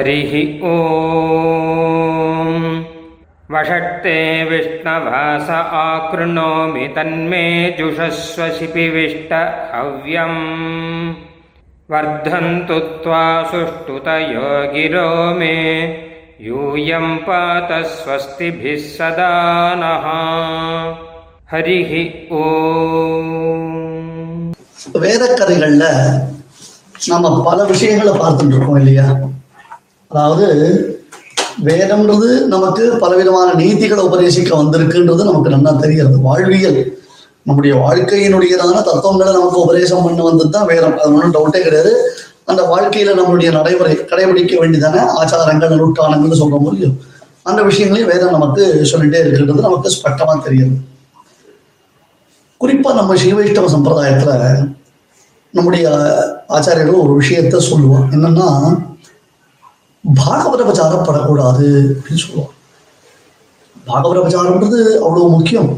हरिः ॐ वषट्ते विष्णवास आकृणोमि तन्मे जुषस्व शिपिविष्ट हव्यम् वर्धन्तु त्वा सुष्ठुतयो गिरो मे यूयं पात स्वस्तिभिः सदा नः हरिः ॐ வேதக்கதைகள்ல நாம பல விஷயங்களை பார்த்துட்டு இருக்கோம் இல்லையா அதாவது வேதம்ன்றது நமக்கு பலவிதமான நீதிகளை உபதேசிக்க வந்திருக்குன்றது நமக்கு நல்லா தெரிகிறது. வாழ்வியல். நம்முடைய வாழ்க்கையினுடையதான தத்துவங்களை நமக்கு உபதேசம் பண்ண வந்தது தான் வேதம். அது ஒன்றும் டவுட்டே கிடையாது. அந்த வாழ்க்கையில நம்மளுடைய நடைமுறை கடைபிடிக்க வேண்டியதான ஆச்சாரங்கள் நூற்றாணங்கள்னு சொல்ல முடியும் அந்த விஷயங்களையும் வேதம் நமக்கு சொல்லிட்டே இருக்கின்றது நமக்கு ஸ்பஷ்டமா தெரியுது குறிப்பா நம்ம சிவவைஷ்ணவ சம்பிரதாயத்துல நம்முடைய ஆச்சாரியர்கள் ஒரு விஷயத்த சொல்லுவோம் என்னன்னா பாகவத பிரச்சாரம் படக்கூடாது அப்படின்னு சொல்லுவாங்க. பாகவத பிரச்சாரம்ன்றது அவ்வளவு முக்கியம்.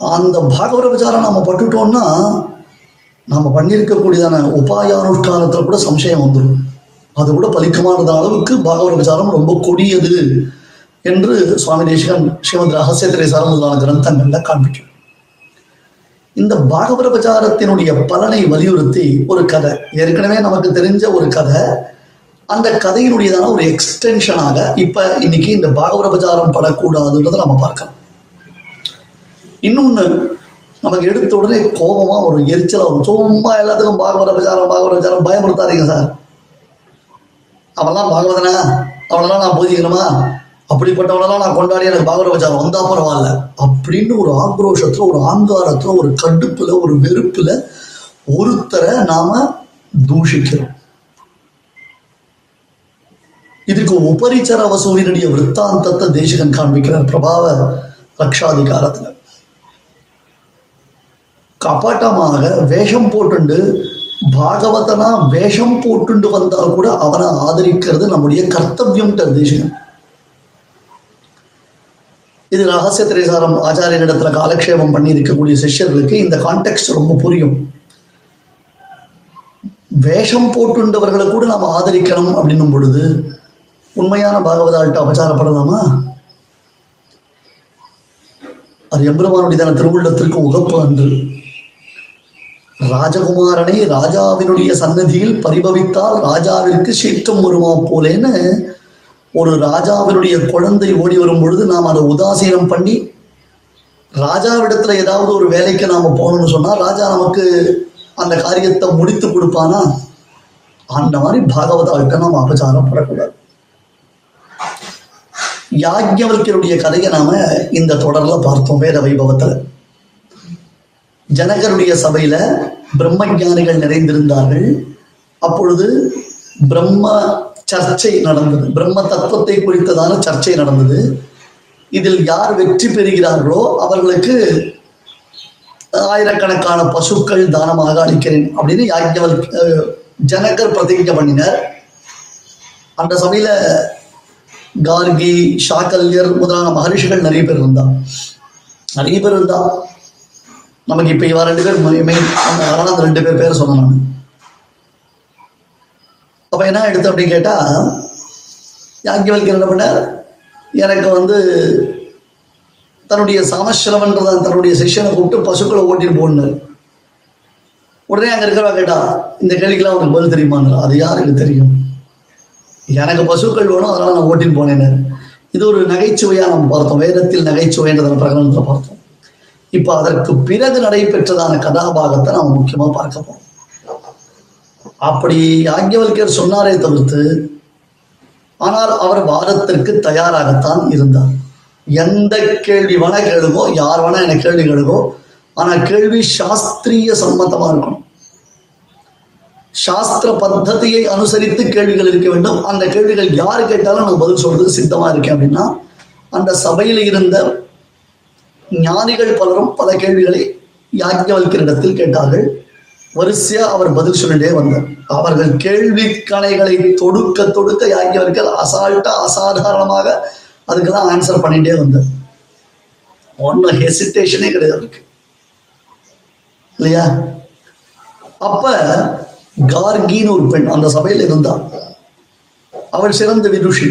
அந்த பாகவத பிரச்சாரம் நாம பட்டுட்டோம்னா நாம பண்ணியிருக்கக்கூடியதான உபாயானுஷ்டானத்துல கூட சம்சயம் வந்துடும் அது கூட பலிக்கமானத அளவுக்கு பாகவத பிரச்சாரம் ரொம்ப கொடியது என்று சுவாமி தேசிகன் ஸ்ரீமத் ரகசியத்திரை சார்ந்ததான கிரந்தங்கள்ல காண்பிக்கும். இந்த பாகவத பிரச்சாரத்தினுடைய பலனை வலியுறுத்தி ஒரு கதை ஏற்கனவே நமக்கு தெரிஞ்ச ஒரு கதை அந்த கதையினுடையதான ஒரு எக்ஸ்டென்ஷனாக இப்ப இன்னைக்கு இந்த பாகவர பிரச்சாரம் படக்கூடாதுன்றதை நம்ம பார்க்கலாம் இன்னொன்னு நமக்கு எடுத்த உடனே கோபமா ஒரு எரிச்சலா வரும். சும்மா எல்லாத்துக்கும் பாகவர பிரச்சாரம் பாகவர பிரச்சாரம் பயமுறுத்தாதீங்க சார். அவெல்லாம் பாகவதனா? அவனெல்லாம் நான் பூஜிக்கணுமா அப்படிப்பட்டவனெல்லாம் நான் கொண்டாடி எனக்கு பாகவர பிரச்சாரம் வந்தா பரவாயில்ல. அப்படின்னு ஒரு ஆக்ரோஷத்துல ஒரு ஆங்காரத்துல ஒரு கடுப்புல ஒரு வெறுப்புல ஒருத்தரை நாம தூஷிக்கிறோம். இதுக்கு உபரிச்சர வசூலினுடைய விற்த்தாந்தத்தை தேசிகன் காண்பிக்கிறார் பிரபாவ ரக்ஷாதிகாரத்தில் கபட்டமாக வேஷம் போட்டுண்டு பாகவதனா வேஷம் போட்டுண்டு வந்தால் கூட அவனை ஆதரிக்கிறது நம்முடைய கர்த்தவியம் தேசிகன் இது ரகசிய திரைசாரம் ஆச்சாரியனிடத்துல காலக்ஷேபம் பண்ணி இருக்கக்கூடிய சிஷ்யர்களுக்கு இந்த கான்டெக்ட் ரொம்ப புரியும் வேஷம் போட்டுண்டவர்களை கூட நாம் ஆதரிக்கணும் அப்படின்னும் பொழுது உண்மையான பாகவதால்கிட்ட அபச்சாரப்படலாமா? அது எம்பெருமானுடையதான திருவுள்ளத்திற்கு உகப்பு அன்று. ராஜகுமாரனை ராஜாவினுடைய சன்னதியில் பரிபவித்தால் ராஜாவிற்கு சீற்றம் வருமா போலேன்னு ஒரு ராஜாவினுடைய குழந்தை ஓடி வரும் பொழுது நாம் அதை உதாசீனம் பண்ணி ராஜாவிடத்துல ஏதாவது ஒரு வேலைக்கு நாம போகணும்னு சொன்னா ராஜா நமக்கு அந்த காரியத்தை முடித்து கொடுப்பானா? அந்த மாதிரி பாகவதாள்கிட்ட நாம் அபச்சாரம் படக்கூடாது யாஜ்ஞவல்கருடைய கதையை நாம இந்த தொடர்ல பார்த்தோம் வேத வைபவத்துல. ஜனகருடைய சபையில பிரம்ம ஞானிகள் நிறைந்திருந்தார்கள். அப்பொழுது பிரம்ம சர்ச்சை நடந்தது. பிரம்ம தத்துவத்தை குறித்ததான சர்ச்சை நடந்தது. இதில் யார் வெற்றி பெறுகிறார்களோ அவர்களுக்கு ஆயிரக்கணக்கான பசுக்கள் தானமாக அளிக்கிறேன் அப்படின்னு யாஜ்ஞவல் ஜனகர் பிரதிஜை பண்ணினர். அந்த சபையில கார்கி ஷாக்கல்யர் முதலான மகரிஷிகள் நிறைய பேர் இருந்தா. நிறைய பேர் இருந்தா. நமக்கு இப்ப இவா ரெண்டு பேர் மெயின் அதனால அந்த ரெண்டு பேர் பேர் சொன்னேன் நான். அப்ப என்ன எடுத்து அப்படின்னு கேட்டா யாக்கியவல்கர் என்ன பண்ணார்? எனக்கு வந்து தன்னுடைய சாமஸ்ரவன்றத தன்னுடைய சிஷியனை கூப்பிட்டு பசுக்களை ஓட்டிட்டு போனார். உடனே அங்க இருக்கிறவா கேட்டா இந்த கேள்விக்கெல்லாம் அவனுக்கு பதில் தெரியுமான்னு அது யாருக்கு தெரியும்? எனக்கு பசுக்கள் வேணும் அதனால நான் ஓட்டின்னு போனேன்னு இது ஒரு நகைச்சுவையா நம்ம பார்த்தோம். வேதத்தில் நகைச்சுவைன்றத பிரகடனத்தில் பார்த்தோம். இப்ப அதற்கு பிறகு நடைபெற்றதான கதாபாகத்தை நாம் முக்கியமா பார்க்க போறோம். அப்படி யாக்கியவல்கர் சொன்னாரே தவிர்த்து ஆனால் அவர் வாதத்திற்கு தயாராகத்தான் இருந்தார். எந்த கேள்வி வேணா கேளுங்கோ யார் வேணா என்ன கேள்வி கேளுங்கோ ஆனா கேள்வி சாஸ்திரிய சம்மந்தமா இருக்கணும். சாஸ்திர பத்ததியை அனுசரித்து கேள்விகள் இருக்க வேண்டும். அந்த கேள்விகள் யார் கேட்டாலும் நான் பதில் சொல்றதுக்கு சித்தமா இருக்கேன் அப்படின்னா அந்த சபையில் இருந்த ஞானிகள் பலரும் பல கேள்விகளை யாஜ்ஞவல்கரிடத்தில் கேட்டார்கள். வரிசையா அவர் பதில் சொல்லிட்டே வந்தார். அவர்கள் கேள்வி கணைகளை தொடுக்க தொடுக்க யாஜ்ஞவல்கர் அசால்ட்டா அசாதாரணமாக அதுக்கெல்லாம் ஆன்சர் பண்ணிட்டே வந்தார். ஒன்னும் ஹெசிடேஷனே கிடையாது அவருக்கு. இல்லையா? அப்ப கார்கின்னு ஒரு பெண் அந்த சபையில் இருந்தா அவள் சிறந்த விதுஷி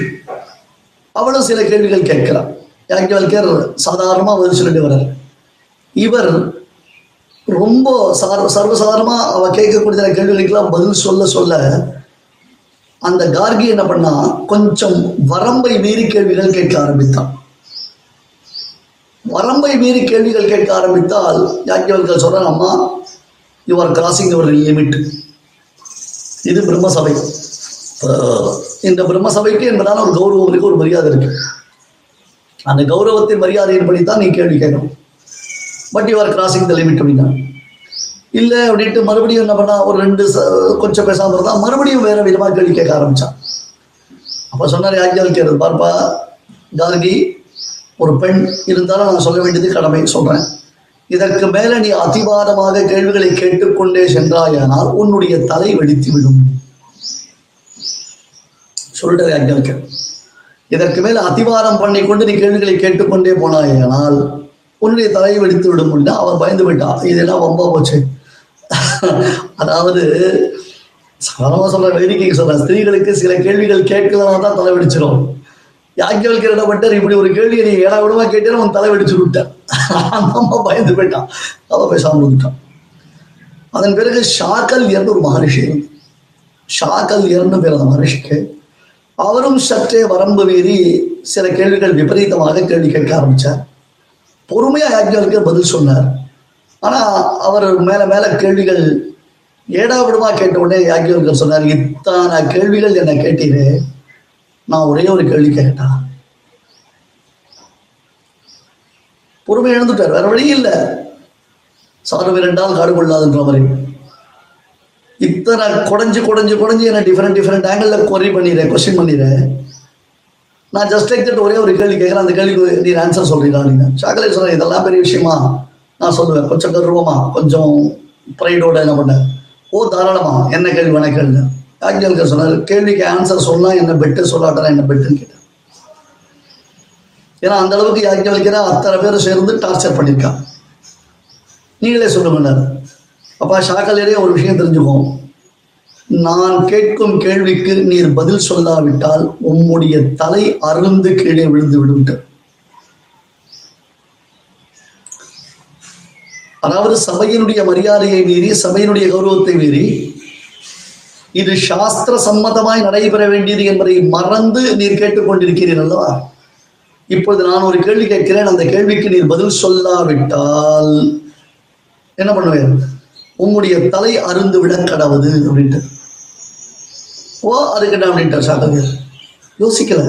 அவளும் சில கேள்விகள் கேட்கிறார் யாக்கியவல்கர் சாதாரணமாக பதில் சொல்லிட்டு வர்றார். இவர் ரொம்ப சார் சர்வசாதாரணமா அவள் கேட்கக்கூடிய சில கேள்விகளுக்கெல்லாம் பதில் சொல்ல சொல்ல அந்த கார்கி என்ன பண்ணா கொஞ்சம் வரம்பை மீறி கேள்விகள் கேட்க ஆரம்பித்தான். வரம்பை மீறி கேள்விகள் கேட்க ஆரம்பித்தால் யாக்கியவர்கள் சொல்றாங்க அம்மா you are crossing your limit இது பிரம்மசபை. சபை இந்த பிரம்மசபைக்கு என்பதான ஒரு கௌரவம் இருக்கு ஒரு மரியாதை இருக்கு. அந்த கௌரவத்தின் மரியாதையின்படி தான் நீ கேள்வி கேட்கணும். But you are crossing the limit அப்படின்னா. இல்லை அப்படின்ட்டு மறுபடியும் என்ன பண்ணா ஒரு ரெண்டு ச- கொஞ்சம் பேசாமல் இருந்தால் மறுபடியும் வேற விதமாக கேள்வி கேட்க ஆரம்பிச்சான் அப்போ சொன்னார் யாக்கியால் கேட்குது பார்ப்பா கார்கி ஒரு பெண் இருந்தாலும் நான் சொல்ல வேண்டியது கடமை சொல்கிறேன் இதற்கு மேல நீ அதிபாரமாக கேள்விகளை கேட்டுக்கொண்டே சென்றாயானால் உன்னுடைய தலை வெடித்து விடும் சொல்லிட்டார் யாக்கியால் இதற்கு மேல் அதிவாரம் பண்ணிக்கொண்டு நீ கேள்விகளை கேட்டுக்கொண்டே போனாயானால் உன்னுடைய தலையை வெடித்து விடும் அப்படின்னா அவர் பயந்து போயிட்டான். இதெல்லாம் ரொம்ப போச்சு. அதாவது சாதாரணமாக சொல்ற வேடிக்கைக்கு சொல்ற ஸ்திரீகளுக்கு சில கேள்விகள் கேட்கலனா தான் தலை வெடிச்சிடும் யாக்கியவல் இடப்பட்டார் இப்படி ஒரு கேள்வியை நீ ஏழா விடமா கேட்டேன்னு உன் தலை வெடிச்சு விட்டான். அந்த அம்மா பயந்து போயிட்டான். அவள் பேசாமல் விட்டான் அதன் பிறகு ஷாக்கல்யர்னு ஒரு மகரிஷி. ஷாக்கல் ஷாக்கல்யர்னு பேர் அந்த மகரிஷிக்கு அவரும் சற்றே வரம்பு மீறி சில கேள்விகள் விபரீதமாக கேள்வி கேட்க ஆரம்பித்தார் பொறுமையாக யாக்கியவருக்கு பதில் சொன்னார். ஆனால் அவர் மேலே மேலே கேள்விகள் ஏடா விடமா கேட்ட உடனே யாக்கியவர்கள் சொன்னார் இத்தனை கேள்விகள் என்னை கேட்டீரே. நான் ஒரே ஒரு கேள்வி கேட்டா? பொறுமை இழந்துட்டார் வேற வழி இல்லை. சார்பு இரண்டால் காடு கொள்ளாதுன்ற மாதிரி. இத்தனை குடஞ்சு குடஞ்சு குடஞ்சு என்ன டிஃப்ரெண்ட் டிஃப்ரெண்ட் ஆங்கிளில் கொரி பண்ணிடுறேன் கொஸ்டின் பண்ணிடுறேன் நான் ஜஸ்ட் லைக் தட் ஒரே ஒரு கேள்வி கேட்குறேன் அந்த கேள்விக்கு நீர் ஆன்சர் சொல்றீங்களா நீங்க சாக்லேட் சொல்கிறேன் இதெல்லாம் பெரிய விஷயமா? நான் சொல்லுவேன் கொஞ்சம் கர்வமா கொஞ்சம் ப்ரைடோட என்ன பண்ணேன் ஓ தாராளமா என்ன கேள்வி வேணா கேள்வி யாக்கியல்கர் சொன்னார் கேள்விக்கு ஆன்சர் சொல்லலாம் என்ன பெட்டு சொல்லாட்டா என்ன பெட்டுன்னு கேட்டேன் ஏன்னா அந்த அளவுக்கு யாக்கியவல்கிற அத்தனை பேர் சேர்ந்து டார்ச்சர் பண்ணியிருக்கான் நீங்களே சொல்லுங்கன்னாரு அப்பா ஷாக்கலேரே ஒரு விஷயம் தெரிஞ்சுக்கோம் நான் கேட்கும் கேள்விக்கு நீர் பதில் சொல்லாவிட்டால் உம்முடைய தலை அருந்து கீழே விழுந்து விடுவிட்டு அதாவது சபையினுடைய மரியாதையை மீறி சபையினுடைய கௌரவத்தை மீறி இது சாஸ்திர சம்மதமாய் நடைபெற வேண்டியது என்பதை மறந்து நீர் கேட்டுக்கொண்டிருக்கிறீர் அல்லவா? இப்பொழுது நான் ஒரு கேள்வி கேட்கிறேன். அந்த கேள்விக்கு நீர் பதில் சொல்லாவிட்டால் என்ன பண்ணுவேன்? உம்முடைய தலை அருந்து விட கடவுது அப்படின்ட்டு. ஓ அதுக்கு என்ன அப்படின்ட்டார் சாக்கர் யோசிக்கல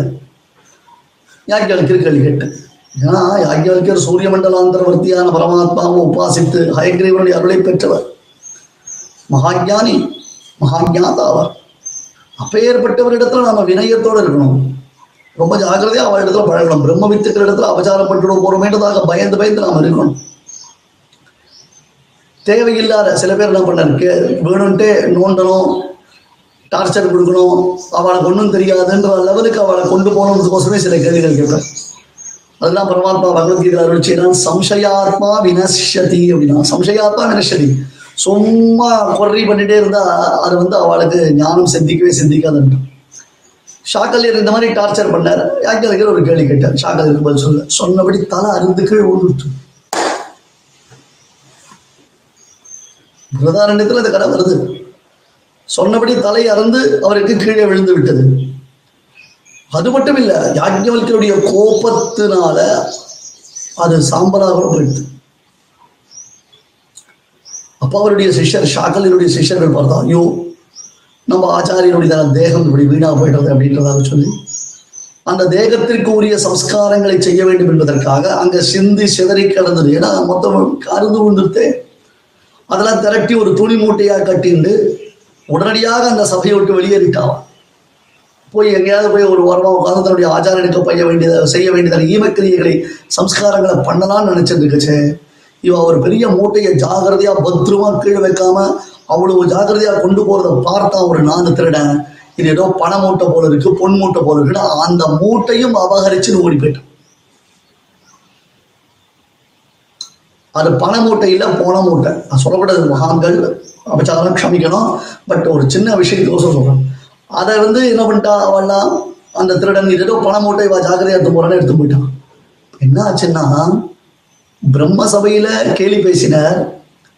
யாக்கியாளுக்கு கேள்வி கேட்டு ஏன்னா யாக்கியாளுக்கர் சூரிய மண்டலாந்தரவர்த்தியான பரமாத்மாவை உபாசித்து ஹயக்ரீவனுடைய அருளை பெற்றவர். மகாஜானி மகாஞாதா அவர் அப்பேற்பட்டவரிடத்துல நம்ம வினயத்தோடு இருக்கணும். ரொம்ப ஜாக்கிரதையா அவள் இடத்துல பழகணும். பிரம்ம வித்துக்கிற இடத்துல அபச்சாரப்பட்டுடும் போறோமேன்றதாக பயந்து பயந்து நாம் இருக்கணும். தேவையில்லாத சில பேர் என்ன பண்ணாரு வேணும்ட்டே நோண்டணும் டார்ச்சர் கொடுக்கணும். அவளுக்கு ஒன்றும் தெரியாதுன்ற லெவலுக்கு அவளை கொண்டு போகணுன்றதுக்கோசமே சில கேள்விகள் கேட்பேன். அதெல்லாம் பரமாத்மா பகவத்கீதையில் அருள் செய்யலாம் சம்சயாத்மா வினஷ்யதி அப்படின்னா சம்சயாத்மா வினஷ்யதி சும்மா கொர்ரி பண்ணிட்டே இருந்தா அது வந்து அவளுக்கு ஞானம் சிந்திக்கவே சிந்திக்காதுன்ற ஷாக்கல்யர் இந்த மாதிரி டார்ச்சர் பண்ணார். யாக்கியலுக்கு ஒரு கேள்வி கேட்டார். ஷாக்கல்யருக்கு பதில் சொல்ல. சொன்னபடி தலை அருந்து கீழ் விழுந்துட்டு பிரதாரண்யத்தில் இந்த கடை வருது. சொன்னபடி தலை அறந்து அவருக்கு கீழே விழுந்து விட்டது. அது மட்டும் இல்லை யாஜ்ஞவல்கருடைய கோபத்தினால அது சாம்பலாக கூட போயிடுது. அப்போ அவருடைய சிஷ்யர் ஷாக்கலினுடைய சிஷ்யர்கள் பார்த்தா ஐயோ நம்ம ஆச்சாரியனுடைய தேகம் இப்படி வீணா போயிடுறது அப்படின்றதாக சொல்லி அந்த தேகத்திற்கு உரிய சம்ஸ்காரங்களை செய்ய வேண்டும் என்பதற்காக அங்க சிந்தி சிதறி கிடந்தது. ஏன்னா மொத்தம் கருந்து விழுந்துட்டே அதெல்லாம் திரட்டி ஒரு துணி மூட்டையா கட்டிண்டு உடனடியாக அந்த சபையை விட்டு வெளியேறிட்டான். போய் எங்கேயாவது போய் ஒரு வாரமா உட்கார்ந்து தன்னுடைய ஆச்சாரனுக்கு பைய வேண்டியதை செய்ய வேண்டியதான ஈமக்கிரியைகளை சம்ஸ்காரங்களை பண்ணலாம்னு நினைச்சிட்டு இருக்குச்சே இவ ஒரு பெரிய மூட்டையை ஜாகிரதையா பத்திரமா கீழே வைக்காம அவ்வளவு ஜாகிரதையா கொண்டு போறத பார்த்தா ஒரு நாலு திருடன். இது ஏதோ பண மூட்டை போல இருக்கு பொன் மூட்டை போல இருக்குன்னா அந்த மூட்டையும் அபகரிச்சுன்னு ஓடி போயிட்டான். அது பண மூட்டை இல்லை போன மூட்டை. நான் சொல்லக்கூடாது மகான்கள் அபச்சாரம் க்ஷமிக்கணும். பட் ஒரு சின்ன விஷயத்துக்கோசம் சொல்றேன். அதை வந்து என்ன பண்ணிட்டா அவள்லாம் அந்த திருடன் இது ஏதோ பண மூட்டை வா ஜாகிரதையா எடுத்து போறான்னு எடுத்து போயிட்டான். என்ன ஆச்சுன்னா பிரம்ம சபையில கேலி பேசினார்.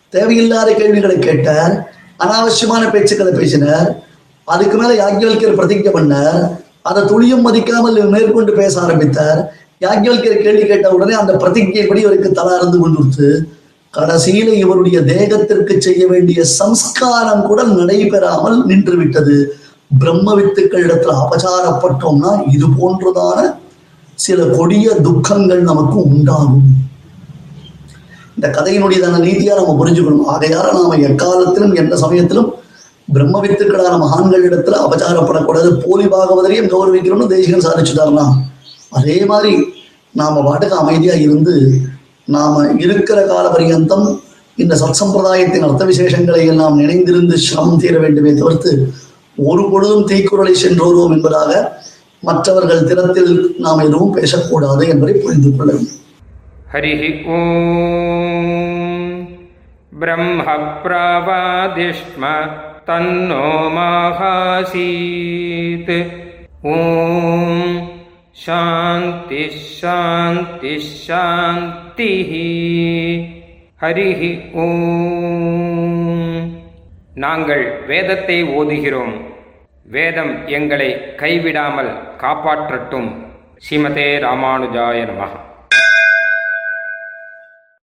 தேவையில்லாத கேள்விகளை கேட்டார். அனாவசியமான பேச்சுக்களை பேசினார். அதுக்கு மேல யாக்கியவல்யர் பிரதிஜை பண்ணார். அதை துளியும் மதிக்காமல் மேற்கொண்டு பேச ஆரம்பித்தார். யாக்கியவல்யர் கேள்வி கேட்ட உடனே அந்த பிரதிஜைப்படி இவருக்கு தலா இருந்து கொண்டுருத்து கடைசியில இவருடைய தேகத்திற்கு செய்ய வேண்டிய சம்ஸ்காரம் கூட நடைபெறாமல் நின்று விட்டது பிரம்ம வித்துக்களிடத்துல அபச்சாரப்பட்டோம்னா இது போன்றதான சில கொடிய துக்கங்கள் நமக்கு உண்டாகும். இந்த கதையினுடையதான நீதியா நம்ம புரிஞ்சுக்கணும். ஆகையால நாம எக்காலத்திலும் எந்த சமயத்திலும் பிரம்ம வித்துக்களான மகான்களிடத்துல அபச்சாரப்படக்கூடாது. போலி பாகவதரையும் கௌரவிக்கணும்னு தேசிகன் சாதிச்சுட்டார்னா அதே மாதிரி நாம பாட்டுக்கு அமைதியா இருந்து நாம இருக்கிற கால பரியந்தம் இந்த சத் சம்பிரதாயத்தின் அர்த்த விசேஷங்களை எல்லாம் நினைந்திருந்து சிரமம் தீர வேண்டுமே தவிர்த்து ஒரு பொழுதும் தீக்குறளை சென்றோருவோம் என்பதாக மற்றவர்கள் திறத்தில் நாம் எதுவும் பேசக்கூடாது என்பதை புரிந்து கொள்ள வேண்டும். हरिः ॐ ब्रह्मप्रवादिष्म तन्नो माहासीत् ॐ शान्तिः शान्तिः शान्तिः ஹரிः ஓம் நாங்கள் வேதத்தை ஓதுகிறோம் வேதம் எங்களை கைவிடாமல் காப்பாற்றட்டும் ஸ்ரீமதே ராமானுஜாய நமः